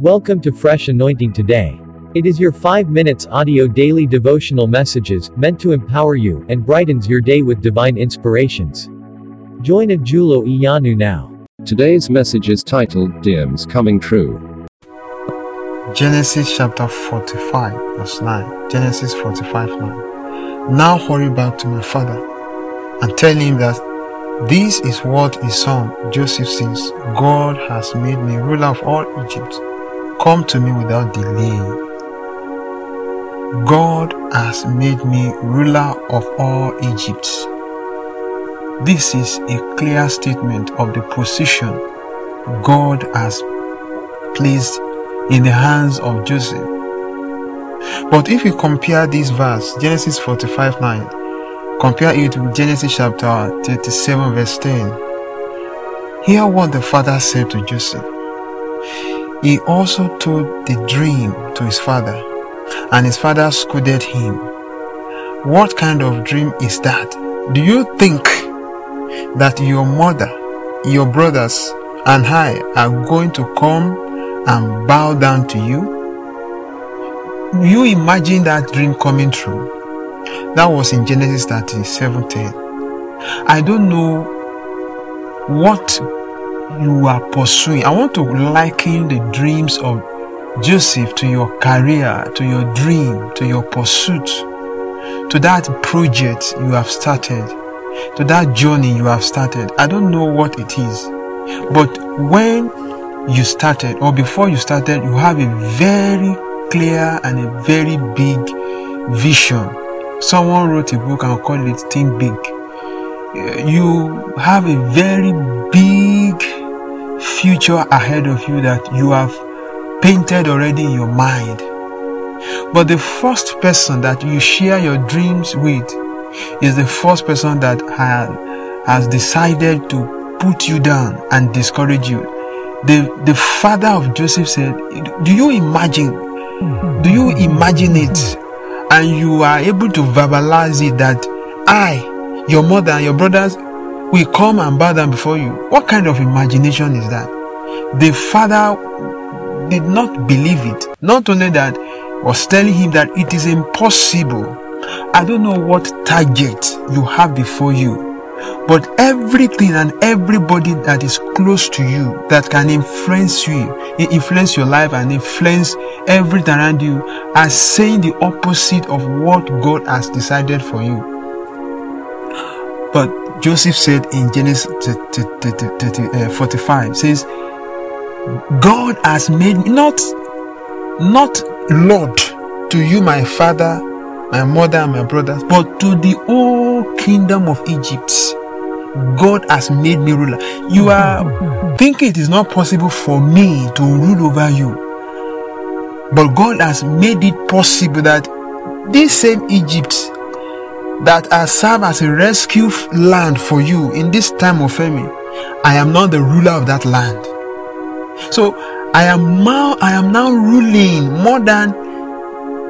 Welcome to Fresh Anointing Today. It is your 5 minutes audio daily devotional messages meant to empower you and brightens your day with divine inspirations. Join Ajulo Iyanu now. Today's message is titled Dreams Coming True. Genesis chapter 45, verse 9. Genesis 45, 9. Now hurry back to my father and tell him that this is what his son Joseph says God has made me ruler of all Egypt. Come to me without delay. God has made me ruler of all Egypt. This is a clear statement of the position God has placed in the hands of Joseph. But if you compare this verse, Genesis 45 9, Compare it with Genesis chapter 37, verse 10. Hear what the father said to Joseph. He also told the dream to his father, and his father scolded him. What kind of dream is that? Do you think that your mother, your brothers, and I are going to come and bow down to you? You imagine that dream coming true? That was in Genesis 37 10. I don't know what you are pursuing. I want to liken the dreams of Joseph to your career, to your dream, to your pursuit, to that project you have started, to that journey you have started. I don't know what it is, but when you started or before you started, you have a very clear and a very big vision Someone wrote a book and called it Think Big. You have a very big future ahead of you that you have painted already in your mind. But the first person that you share your dreams with is the first person that has decided to put you down and discourage you. The, the father of Joseph said, Do you imagine? Do you imagine it? and you are able to verbalize it that I, your mother, and your brothers will come and bow down before you. What kind of imagination is that? The father did not believe it. Not only that, was telling him that it is impossible. I don't know what target you have before you, but everything and everybody that is close to you that can influence you, influence your life and influence everything around you are saying the opposite of what God has decided for you. But Joseph said in Genesis uh, 45 says, God has made me not, not Lord to you, my father, my mother, and my brothers, but to the whole kingdom of Egypt. God has made me ruler. You are thinking it is not possible for me to rule over you. But God has made it possible that this same Egypt that has served as a rescue land for you in this time of famine, I am not the ruler of that land. So I am now I am now ruling more than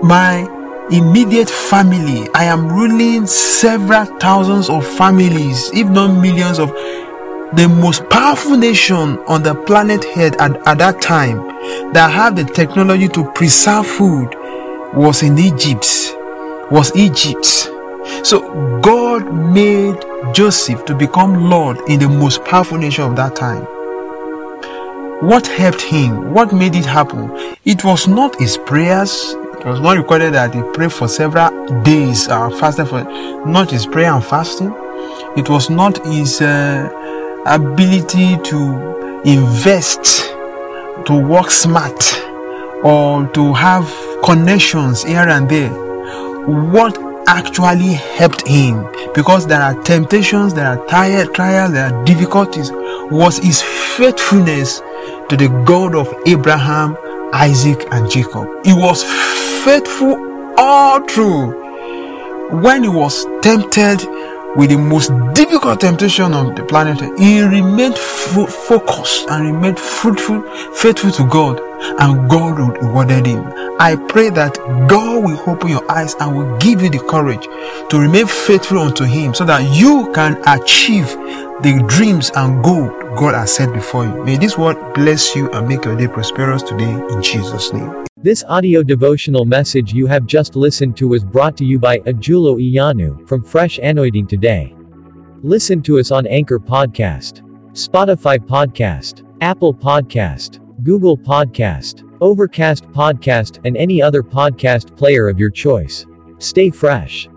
my immediate family. I am ruling several thousands of families, if not millions of the most powerful nation on the planet Earth at, at that time that had the technology to preserve food was in Egypt. Was Egypt. So God made Joseph to become Lord in the most powerful nation of that time. What helped him? What made it happen? It was not his prayers, it was not recorded that he prayed for several days uh, fasted for not his prayer and fasting. It was not his uh, ability to invest, to work smart, or to have connections here and there. What actually helped him because there are temptations, there are tired trials, there are difficulties was his faithfulness to the God of Abraham, Isaac, and Jacob. He was faithful all through. When he was tempted with the most difficult temptation on the planet, he remained fo- focused and remained fruitful, faithful to God, and God rewarded him. I pray that God will open your eyes and will give you the courage to remain faithful unto Him so that you can achieve the dreams and goal God has set before you. May this word bless you and make your day prosperous today in Jesus' name. This audio devotional message you have just listened to was brought to you by Ajulo Iyanu from Fresh Anointing Today. Listen to us on Anchor Podcast, Spotify Podcast, Apple Podcast, Google Podcast, Overcast Podcast, and any other podcast player of your choice. Stay fresh.